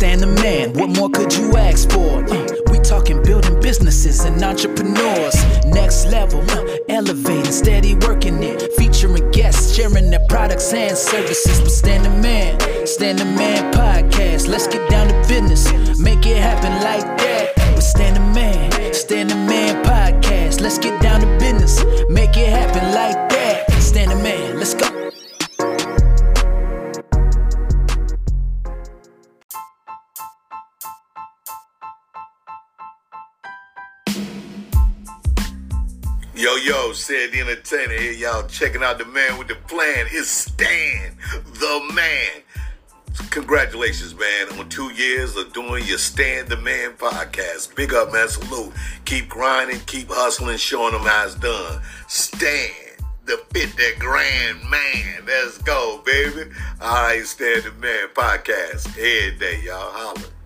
Stan the man, what more could you ask for? Uh, we talking building businesses and entrepreneurs. Next level, uh, elevating, steady working it. Featuring guests, sharing their products and services. But Stan the man, Stan the man podcast. Let's get down to business, make it happen like that. But Stan the man, Stan the man podcast. Let's get down to business, make it happen like that. Stan the man, let's go. Yo, said the entertainer here, y'all checking out the man with the plan. It's Stan, the man. Congratulations, man, on two years of doing your Stand the Man podcast. Big up, man. Salute. Keep grinding, keep hustling, showing them how it's done. Stand the 50 grand man. Let's go, baby. All right, Stan the Man podcast. Every day, y'all. Holler.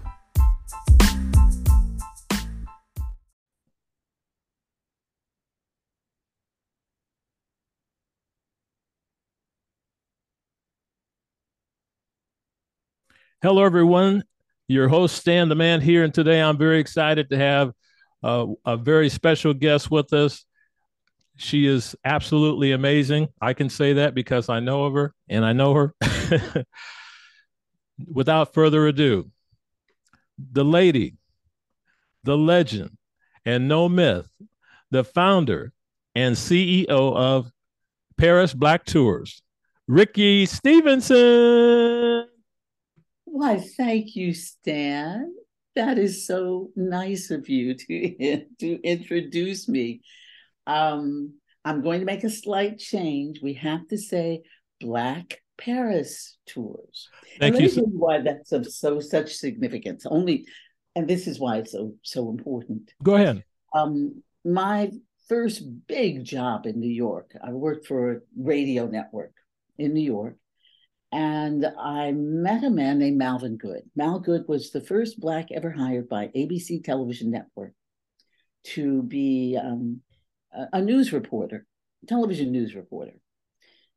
Hello, everyone. Your host, Stan the Man, here. And today I'm very excited to have uh, a very special guest with us. She is absolutely amazing. I can say that because I know of her and I know her. Without further ado, the lady, the legend, and no myth, the founder and CEO of Paris Black Tours, Ricki Stevenson. Why, thank you, Stan. That is so nice of you to to introduce me. Um, I'm going to make a slight change. We have to say Black Paris tours. Thank and you. let me tell you why that's of so such significance. Only, and this is why it's so so important. Go ahead. Um, my first big job in New York, I worked for a radio network in New York, and I met a man named Malvin Goode. Mal Goode was the first Black ever hired by ABC Television Network to be um, a, news reporter, television news reporter.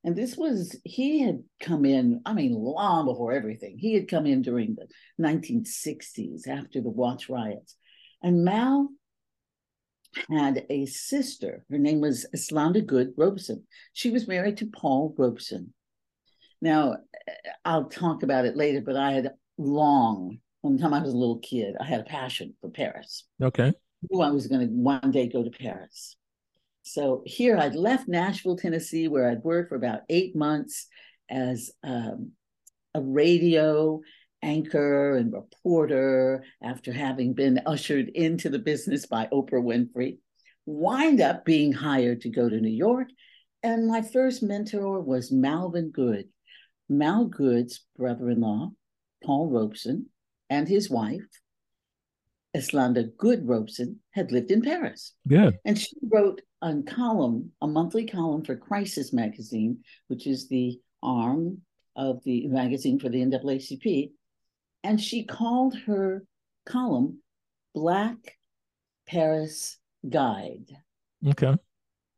And this was, he had come in, I mean, long before everything. He had come in during the 1960s after the Watts riots. And Mal had a sister. Her name was Eslanda Goode Robeson. She was married to Paul Robeson. Now, I'll talk about it later, but I had long, from the time I was a little kid, I had a passion for Paris. Okay. I knew I was going to one day go to Paris. So here I'd left Nashville, Tennessee, where I'd worked for about eight months as um, a radio anchor and reporter after having been ushered into the business by Oprah Winfrey. Wind up being hired to go to New York. And my first mentor was Malvin Goode. Mal Goode's brother in law, Paul Robeson, and his wife, Eslanda Goode Robeson, had lived in Paris. Yeah. And she wrote a column, a monthly column for Crisis Magazine, which is the arm of the magazine for the NAACP. And she called her column Black Paris Guide. Okay.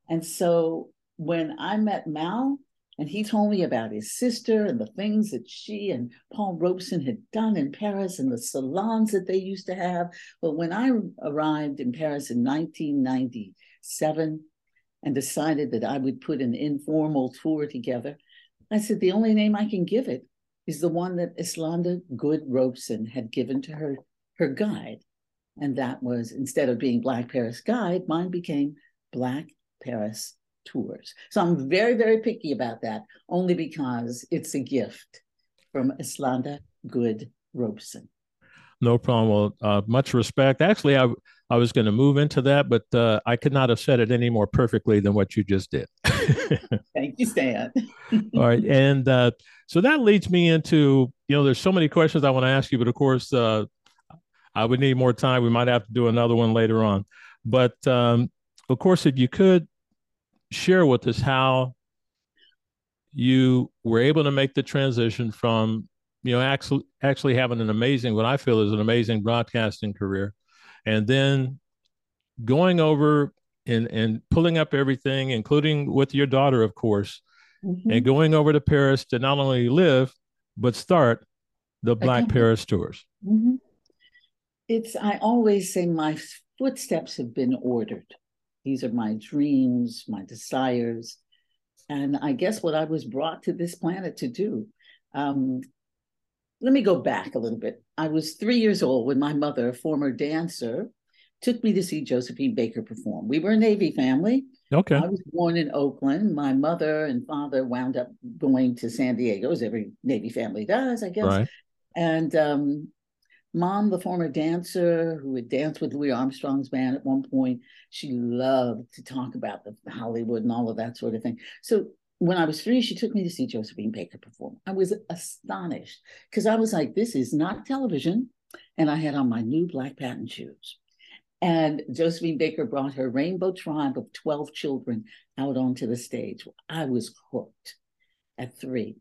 And so when I met Mal, and he told me about his sister and the things that she and Paul Robeson had done in Paris and the salons that they used to have. But when I arrived in Paris in 1997 and decided that I would put an informal tour together, I said, the only name I can give it is the one that Eslanda Goode Robeson had given to her, her guide. And that was instead of being Black Paris Guide, mine became Black Paris Tours. So I'm very, very picky about that, only because it's a gift from Eslanda Goode Robeson. No problem. Well, uh, much respect. Actually, I I was going to move into that, but uh, I could not have said it any more perfectly than what you just did. Thank you, Stan. All right, and uh, so that leads me into you know, there's so many questions I want to ask you, but of course, uh, I would need more time. We might have to do another one later on. But um, of course, if you could share with us how you were able to make the transition from you know actually actually having an amazing what i feel is an amazing broadcasting career and then going over and and pulling up everything including with your daughter of course Mhm. and going over to paris to not only live but start the Black Paris tours. Mm-hmm. It's I always say my footsteps have been ordered. These are my dreams, my desires, and I guess what I was brought to this planet to do. Um, let me go back a little bit. I was three years old when my mother, a former dancer, took me to see Josephine Baker perform. We were a Navy family. Okay. I was born in Oakland. My mother and father wound up going to San Diego, as every Navy family does, I guess. Right. And um, mom, the former dancer who had danced with Louis Armstrong's band at one point, she loved to talk about the Hollywood and all of that sort of thing. So when I was three, she took me to see Josephine Baker perform. I was astonished because I was like, this is not television. And I had on my new black patent shoes. And Josephine Baker brought her rainbow tribe of 12 children out onto the stage. I was hooked at three.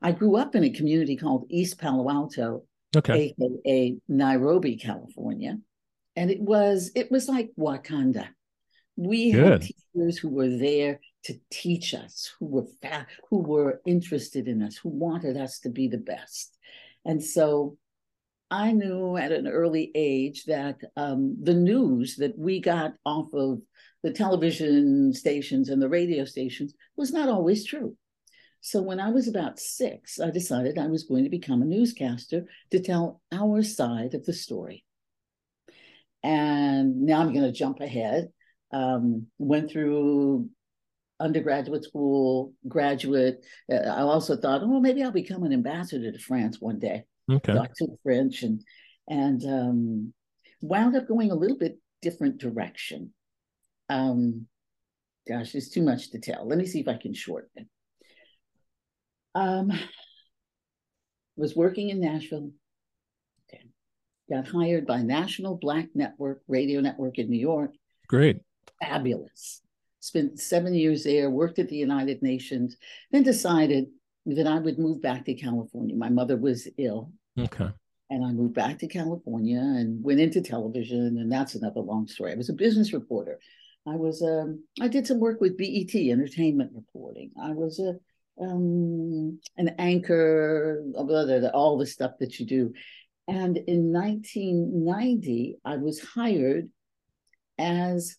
I grew up in a community called East Palo Alto, okay. aka Nairobi, California. And it was it was like Wakanda. We Good. had teachers who were there to teach us, who were fa- who were interested in us, who wanted us to be the best. And so I knew at an early age that um, the news that we got off of the television stations and the radio stations was not always true. So when I was about six, I decided I was going to become a newscaster to tell our side of the story. And now I'm going to jump ahead. Um, went through undergraduate school, graduate. Uh, I also thought, oh, maybe I'll become an ambassador to France one day. Okay. So I took French and and um, wound up going a little bit different direction. Um, gosh, there's too much to tell. Let me see if I can shorten it. Um, was working in Nashville. Okay. Got hired by National Black Network Radio Network in New York. Great. Fabulous. Spent seven years there. Worked at the United Nations. Then decided that I would move back to California. My mother was ill. Okay. And I moved back to California and went into television, and that's another long story. I was a business reporter. I was um, I did some work with BET Entertainment Reporting. I was a um, an anchor, all the stuff that you do. And in 1990, I was hired as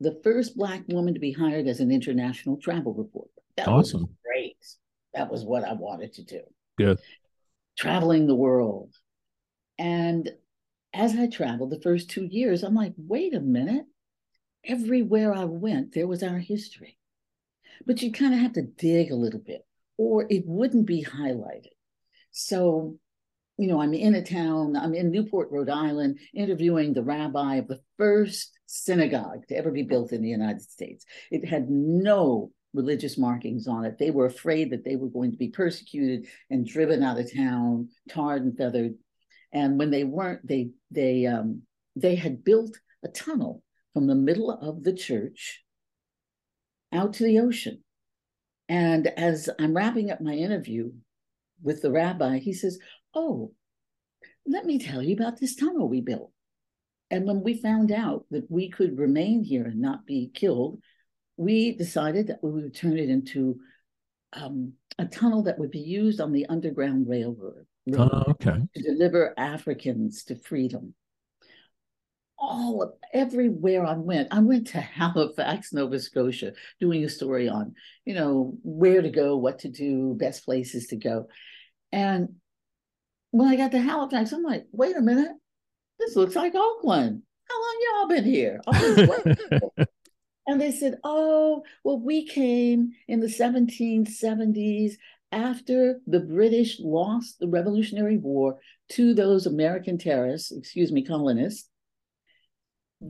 the first Black woman to be hired as an international travel reporter. That awesome. was great. That was what I wanted to do. Good. Traveling the world. And as I traveled the first two years, I'm like, wait a minute. Everywhere I went, there was our history. But you kind of have to dig a little bit, or it wouldn't be highlighted. So, you know, I'm in a town, I'm in Newport, Rhode Island, interviewing the rabbi of the first synagogue to ever be built in the United States. It had no religious markings on it. They were afraid that they were going to be persecuted and driven out of town, tarred and feathered. And when they weren't, they they um, they had built a tunnel from the middle of the church out to the ocean. And as I'm wrapping up my interview with the rabbi, he says, "Oh, let me tell you about this tunnel we built." And when we found out that we could remain here and not be killed, we decided that we would turn it into um, a tunnel that would be used on the Underground Railroad oh, okay. to deliver Africans to freedom. All of everywhere I went, I went to Halifax, Nova Scotia, doing a story on, you know, where to go, what to do, best places to go. And when I got to Halifax, I'm like, wait a minute, this looks like Oakland. How long y'all been here? And they said, oh, well, we came in the 1770s after the British lost the Revolutionary War to those American terrorists, excuse me, colonists.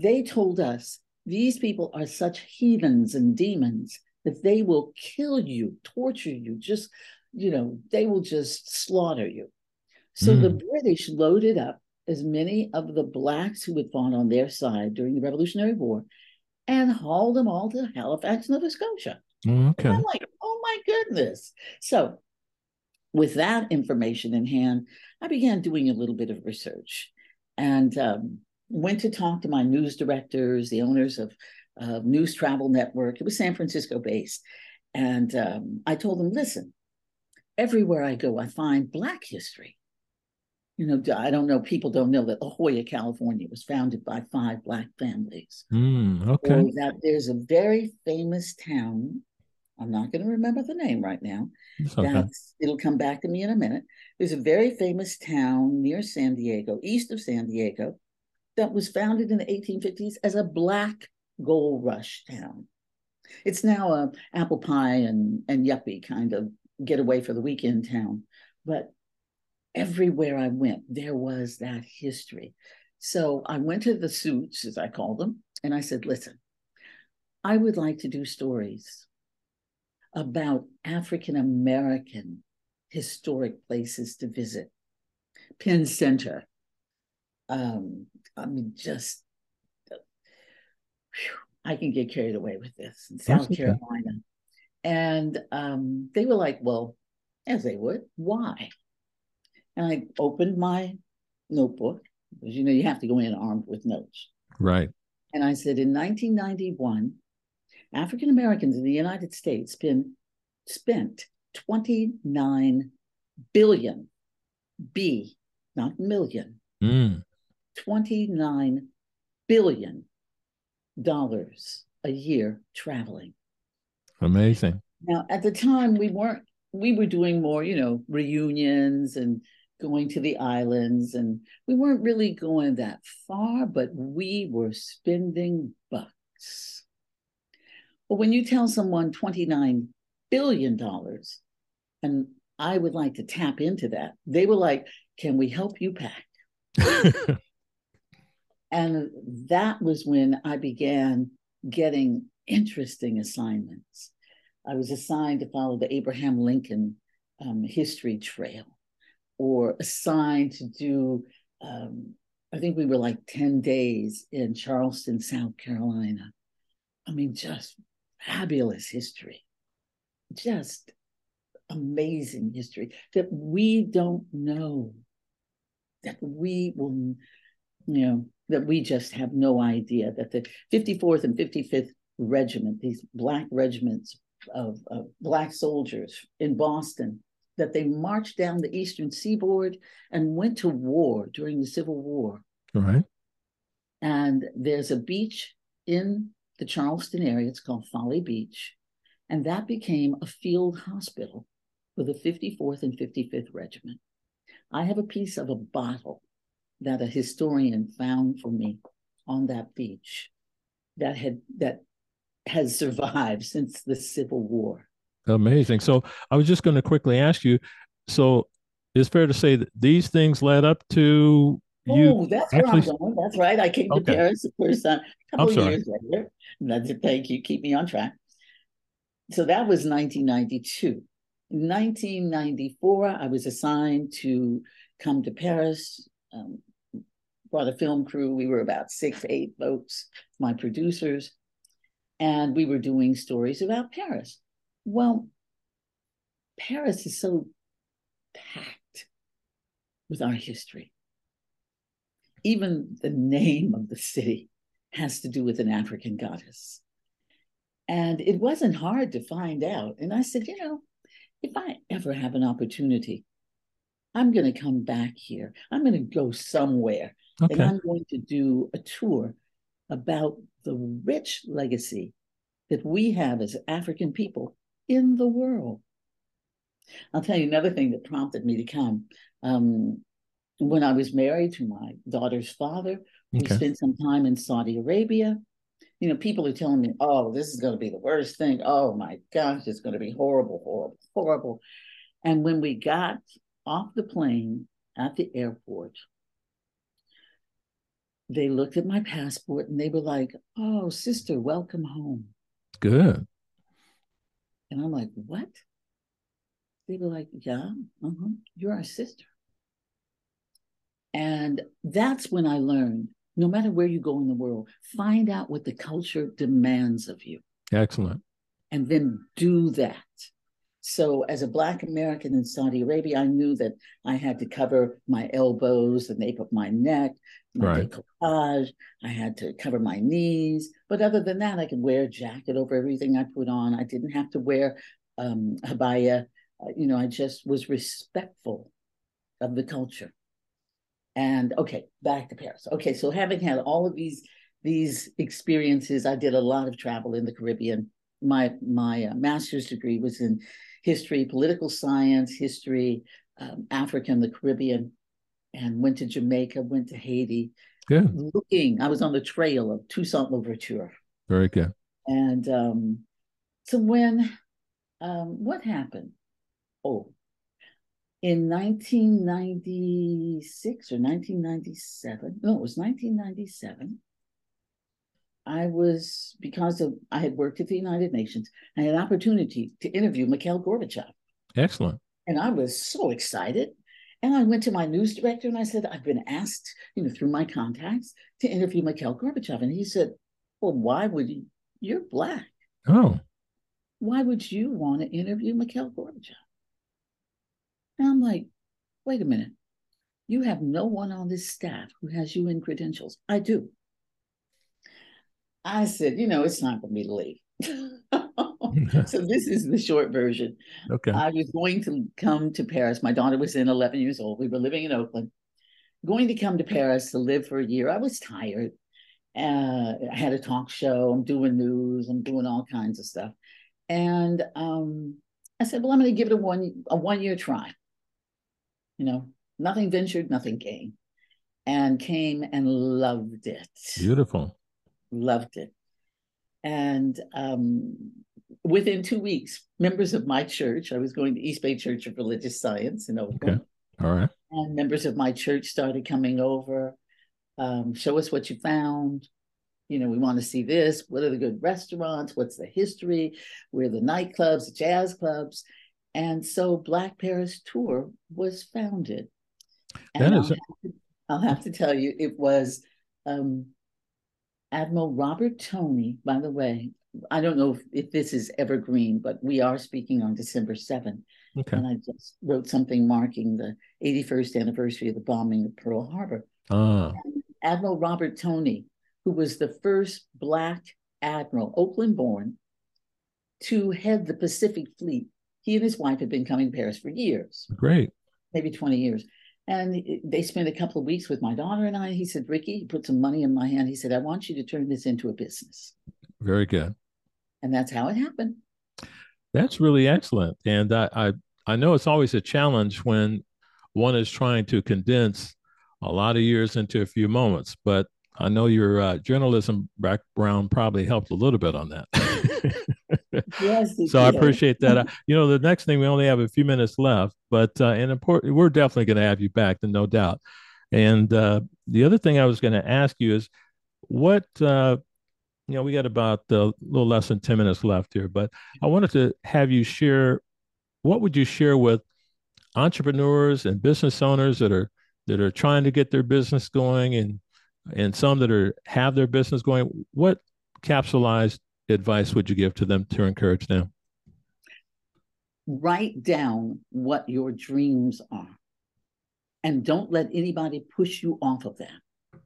They told us these people are such heathens and demons that they will kill you, torture you, just, you know, they will just slaughter you. So mm. the British loaded up as many of the blacks who had fought on their side during the Revolutionary War and hauled them all to Halifax, Nova Scotia. Okay. And I'm like, oh my goodness. So, with that information in hand, I began doing a little bit of research and um, went to talk to my news directors, the owners of uh, News Travel Network. It was San Francisco based. And um, I told them, listen, everywhere I go, I find Black history. You know, I don't know. People don't know that La Jolla, California, was founded by five black families. Mm, okay. Or that there's a very famous town. I'm not going to remember the name right now. Okay. That's it'll come back to me in a minute. There's a very famous town near San Diego, east of San Diego, that was founded in the 1850s as a black gold rush town. It's now a apple pie and and yuppie kind of getaway for the weekend town, but everywhere I went, there was that history. So I went to the suits, as I call them, and I said, "Listen, I would like to do stories about African American historic places to visit. Penn Center. Um, I mean, just whew, I can get carried away with this in South okay. Carolina. And um, they were like, well, as they would, why? And I opened my notebook, because you know, you have to go in armed with notes. Right. And I said, in 1991, African Americans in the United States been spent 29 billion, B, not million, Mm, 29 billion dollars a year traveling. amazing. Now, at the time, we weren't, we were doing more, you know, reunions and going to the islands, and we weren't really going that far, but we were spending bucks. But when you tell someone $29 billion, and I would like to tap into that, they were like, Can we help you pack? And that was when I began getting interesting assignments. I was assigned to follow the Abraham Lincoln um, history trail, or assigned to do, um, I think we were like 10 days in Charleston, South Carolina. I mean, just fabulous history, just amazing history that we don't know, that we will, you know, that we just have no idea that the 54th and 55th Regiment, these black regiments of, of black soldiers in Boston, that they marched down the eastern seaboard and went to war during the Civil War. All right. And there's a beach in the Charleston area, it's called Folly Beach. And that became a field hospital for the 54th and 55th Regiment. I have a piece of a bottle that a historian found for me on that beach that had that has survived since the Civil War. Amazing. So I was just going to quickly ask you. So it's fair to say that these things led up to you. Oh, that's where I'm going. That's right. I came to Okay. Paris the first time a couple of years later. That's it. Thank you. Keep me on track. So that was 1992. In 1994, I was assigned to come to Paris. Um, brought a film crew. We were about six, eight folks, my producers, and we were doing stories about Paris. Well, Paris is so packed with our history. Even the name of the city has to do with an African goddess. And it wasn't hard to find out. And I said, you know, if I ever have an opportunity, I'm going to come back here. I'm going to go somewhere and I'm going to do a tour about the rich legacy that we have as African people in the world. I'll tell you another thing that prompted me to come. Um, when I was married to my daughter's father, we Okay. spent some time in Saudi Arabia. You know, people are telling me, oh, this is going to be the worst thing. Oh my gosh, it's going to be horrible, horrible, horrible. And when we got off the plane at the airport, they looked at my passport and they were like, oh, sister, welcome home. Good. And I'm like, what? They were like, yeah, uh-huh, you're our sister. And that's when I learned no matter where you go in the world, find out what the culture demands of you Excellent. and then do that. So, as a Black American in Saudi Arabia, I knew that I had to cover my elbows, the nape of my neck, my Right. decolletage. I had to cover my knees. But other than that, I could wear a jacket over everything I put on. I didn't have to wear um, abaya. Uh, you know, I just was respectful of the culture. And okay, back to Paris. Okay, so having had all of these these experiences, I did a lot of travel in the Caribbean. My my uh, master's degree was in history, political science, history, um, Africa and the Caribbean, and went to Jamaica, went to Haiti. Good. Looking, I was on the trail of Toussaint Louverture. Very good. And um, so when um, what happened? Oh, in 1996 or 1997, no, it was 1997. I was because of I had worked at the United Nations. I had an opportunity to interview Mikhail Gorbachev. Excellent. And I was so excited. And I went to my news director and I said, I've been asked, you know, through my contacts to interview Mikhail Gorbachev. And he said, Well, why would you? You're black. Oh. Why would you want to interview Mikhail Gorbachev? And I'm like, wait a minute. You have no one on this staff who has UN credentials. I do. I said, you know, it's time for me to leave. so this is the short version. Okay. I was going to come to Paris. My daughter was in 11 years old. We were living in Oakland. Going to come to Paris to live for a year. I was tired. Uh, I had a talk show. I'm doing news. I'm doing all kinds of stuff. And um, I said, well, I'm going to give it a one a one year try. You know, nothing ventured, nothing gained, and came and loved it. Beautiful. Loved it. And um, within two weeks, members of my church, I was going to East Bay Church of Religious Science in Oakland. Okay. All right. And members of my church started coming over. Um, show us what you found. You know, we want to see this. What are the good restaurants? What's the history? Where are the nightclubs, the jazz clubs? And so Black Paris Tour was founded. And That I'll, have to, I'll have to tell you, it was um, Admiral Robert Toney, by the way. I don't know if, if this is evergreen, but we are speaking on December 7th. Okay. And I just wrote something marking the 81st anniversary of the bombing of Pearl Harbor. Ah, Admiral Robert Toney, who was the first Black admiral, Oakland born, to head the Pacific Fleet. He and his wife had been coming to Paris for years, great. maybe 20 years. And they spent a couple of weeks with my daughter and I. He said, Ricki, he put some money in my hand. He said, I want you to turn this into a business. Very good. And that's how it happened. That's really excellent. And I, I, I know it's always a challenge when one is trying to condense a lot of years into a few moments, but I know your uh, journalism background probably helped a little bit on that. Yes. so I appreciate that. Uh, you know, the next thing we only have a few minutes left, but uh, and important, we're definitely going to have you back, and no doubt. And uh, the other thing I was going to ask you is, what uh, you know, we got about a little less than ten minutes left here, but I wanted to have you share. What would you share with entrepreneurs and business owners that are that are trying to get their business going, and and some that are have their business going? What capsulized advice would you give to them to encourage them? write down what your dreams are and don't let anybody push you off of that.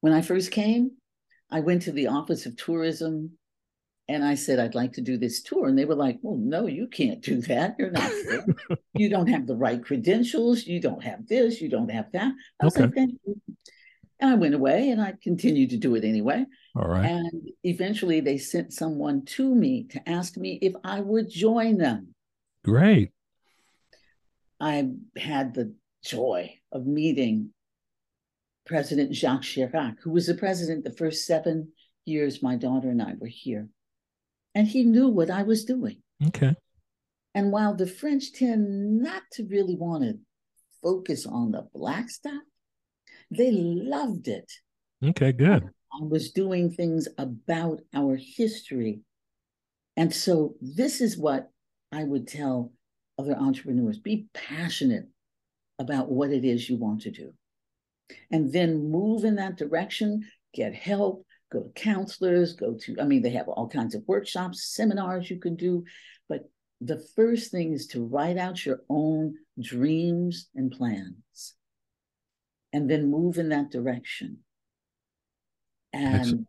When I first came, I went to the Office of Tourism and I said, I'd like to do this tour. And they were like, Well, no, you can't do that. You're not fit. you don't have the right credentials. You don't have this. You don't have that. I was like, Thank you. And I went away and I continued to do it anyway. All right. And eventually they sent someone to me to ask me if I would join them. Great. I had the joy of meeting President Jacques Chirac, who was the president the first seven years my daughter and I were here. And he knew what I was doing. Okay. And while the French tend not to really want to focus on the Black stuff, they loved it. Okay. Good. I was doing things about our history. And so, this is what I would tell other entrepreneurs be passionate about what it is you want to do. And then move in that direction, get help, go to counselors, go to, I mean, they have all kinds of workshops, seminars you can do. But the first thing is to write out your own dreams and plans and then move in that direction. And Excellent.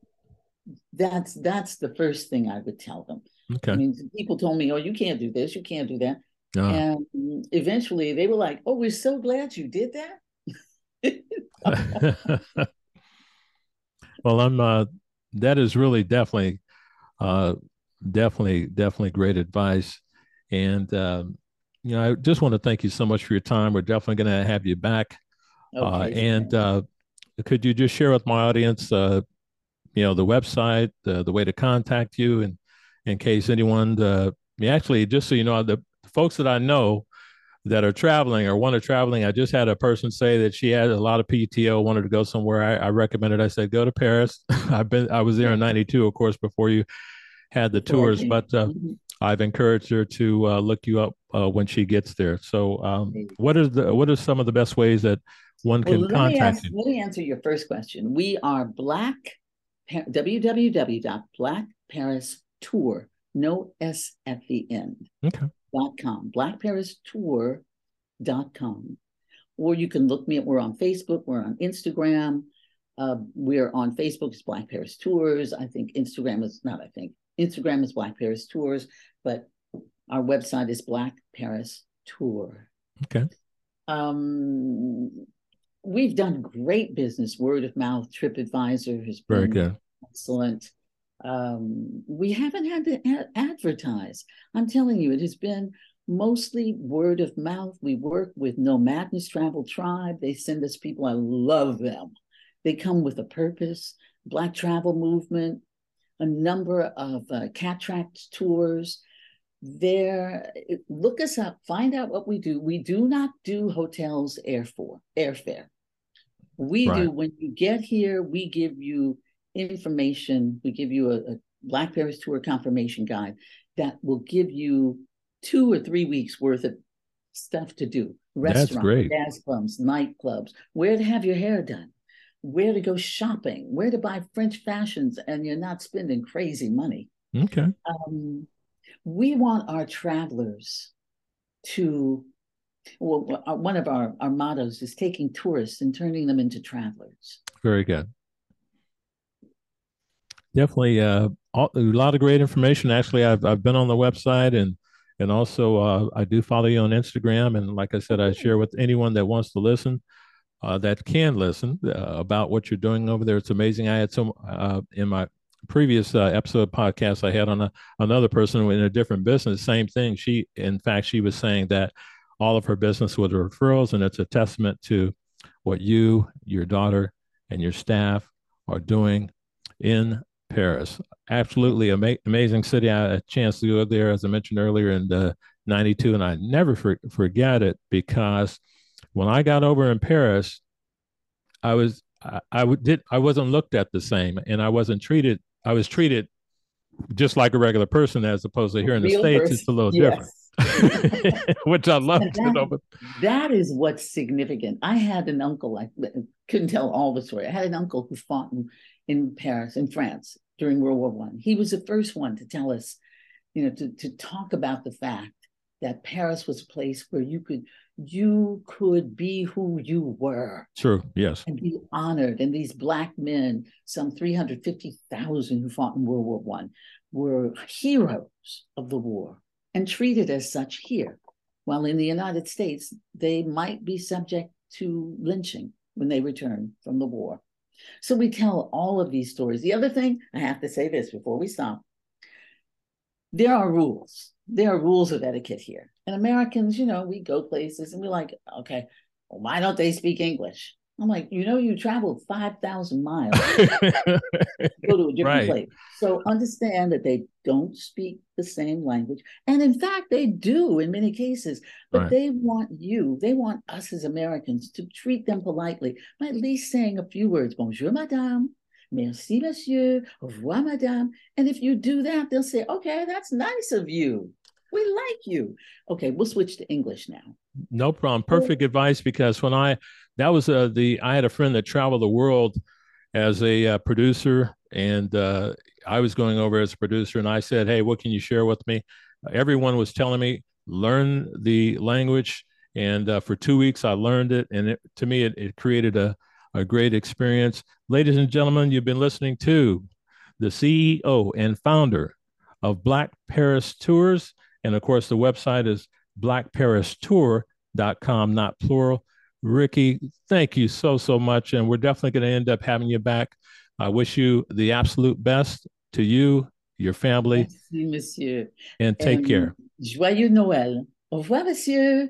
that's that's the first thing I would tell them. Okay. I mean, people told me, "Oh, you can't do this, you can't do that," Ah, and eventually they were like, "Oh, we're so glad you did that." well, I'm. Uh, that is really definitely, uh, definitely, definitely great advice, and um, you know, I just want to thank you so much for your time. We're definitely going to have you back, okay, uh, and uh, could you just share with my audience, uh, you know, the website, the the way to contact you, and in case anyone, uh, actually, just so you know, the folks that I know that are traveling or want to traveling. I just had a person say that she had a lot of PTO, wanted to go somewhere. I, I recommended. I said, go to Paris. I've been. I was there in '92, of course, before you had the tours. But uh. I've encouraged her to uh, look you up uh, when she gets there. So, um, what is the what are some of the best ways that one can well, contact ask, you? Let me answer your first question. We are Black www.blackparistour no S at the end. Okay dot com, blackparistour.com. Or you can look me up. We're on Facebook, we're on Instagram. Uh, we're on Facebook as Black Paris Tours. I think Instagram is not, I think Instagram is Black Paris Tours, but our website is Black Paris Tour. Okay. Um, we've done great business. Word of mouth, TripAdvisor has been very good, excellent um, we haven't had to ad- advertise. I'm telling you, it has been mostly word of mouth. We work with Nomadness Travel Tribe. They send us people. I love them. They come with a purpose. Black Travel Movement, a number of uh, cataract tours. There, look us up. Find out what we do. We do not do hotels air for airfare. We right. do when you get here. We give you information. We give you a, a Black Paris Tour confirmation guide that will give you two or three weeks worth of stuff to do. Restaurants, gas pumps, nightclubs, where to have your hair done, where to go shopping, where to buy French fashions, and you're not spending crazy money. Okay. Um, we want our travelers to well, one of our, our mottos is taking tourists and turning them into travelers. Very good definitely uh, a lot of great information. Actually, I've I've been on the website and and also uh, I do follow you on Instagram. And like I said, I share with anyone that wants to listen, uh, that can listen uh, about what you're doing over there. It's amazing. I had some uh, in my previous uh, episode podcast I had on a, another person in a different business. Same thing. She, in fact, she was saying that all of her business with referrals, and it's a testament to what you, your daughter, and your staff are doing in Paris. Absolutely ama- amazing city. I had a chance to go there, as I mentioned earlier, in uh, 92, and I never for- forget it because when I got over in Paris, I was I, I did I wasn't looked at the same, and I wasn't treated. I was treated just like a regular person, as opposed to here in the states, person. it's a little yes. different. which I love. That, know, but... that is what's significant. I had an uncle. I couldn't tell all the story. I had an uncle who fought in, in Paris, in France, during World War One. He was the first one to tell us, you know, to, to talk about the fact that Paris was a place where you could you could be who you were. True. Yes. And be honored. And these black men, some 350,000 who fought in World War One, were heroes of the war and treated as such here. While in the United States, they might be subject to lynching when they return from the war. So we tell all of these stories. The other thing, I have to say this before we stop there are rules. There are rules of etiquette here. And Americans, you know, we go places and we're like, okay, why don't they speak English? I'm like, you know, you traveled 5,000 miles to go to a different right. place. So understand that they don't speak the same language. And in fact, they do in many cases, but right. they want you, they want us as Americans to treat them politely by at least saying a few words Bonjour, madame. Merci, monsieur. Au revoir, madame. And if you do that, they'll say, okay, that's nice of you. We like you. Okay, we'll switch to English now. No problem. Perfect advice because when I that was uh, the I had a friend that traveled the world as a uh, producer, and uh, I was going over as a producer, and I said, "Hey, what can you share with me?" Everyone was telling me learn the language, and uh, for two weeks I learned it, and it, to me it, it created a a great experience. Ladies and gentlemen, you've been listening to the CEO and founder of Black Paris Tours. And of course, the website is blackparistour.com, not plural. Ricki, thank you so, so much. And we're definitely going to end up having you back. I wish you the absolute best to you, your family. Merci, monsieur. And take Um, care. Joyeux Noël. Au revoir, monsieur.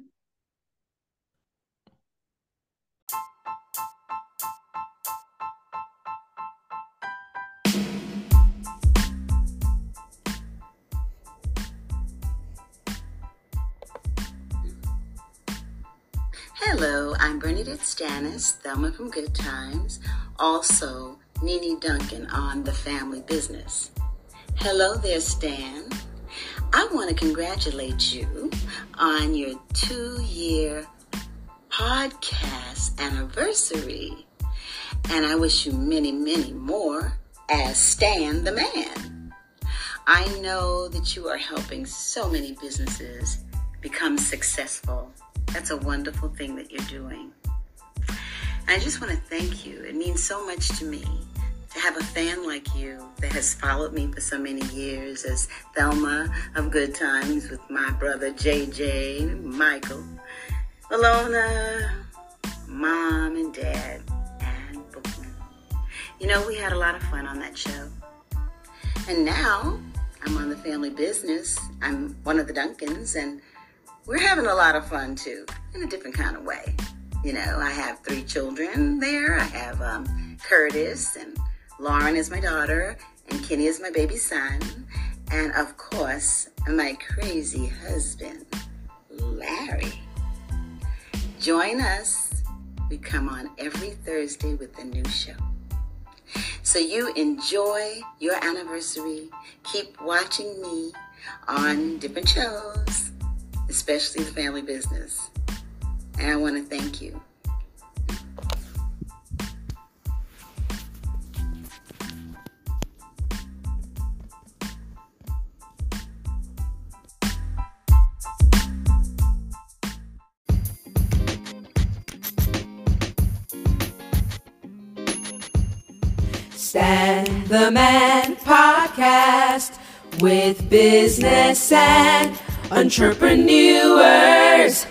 Hello, I'm BernNadette Stanis, Thelma from Good Times, also Nene Duncan on The Family Business. Hello there, Stan. I want to congratulate you on your two year podcast anniversary, and I wish you many, many more as Stan the Man. I know that you are helping so many businesses become successful. That's a wonderful thing that you're doing. I just want to thank you. It means so much to me to have a fan like you that has followed me for so many years as Thelma of Good Times with my brother JJ, Michael, Willona, mom and dad, and Bookman. You know, we had a lot of fun on that show. And now I'm on the family business. I'm one of the Duncans, and we're having a lot of fun too, in a different kind of way. You know, I have three children there. I have um, Curtis, and Lauren is my daughter, and Kenny is my baby son, and of course, my crazy husband, Larry. Join us. We come on every Thursday with a new show. So you enjoy your anniversary. Keep watching me on different shows, especially the family business. And I want to thank you. Stan the Man podcast with business and entrepreneurs.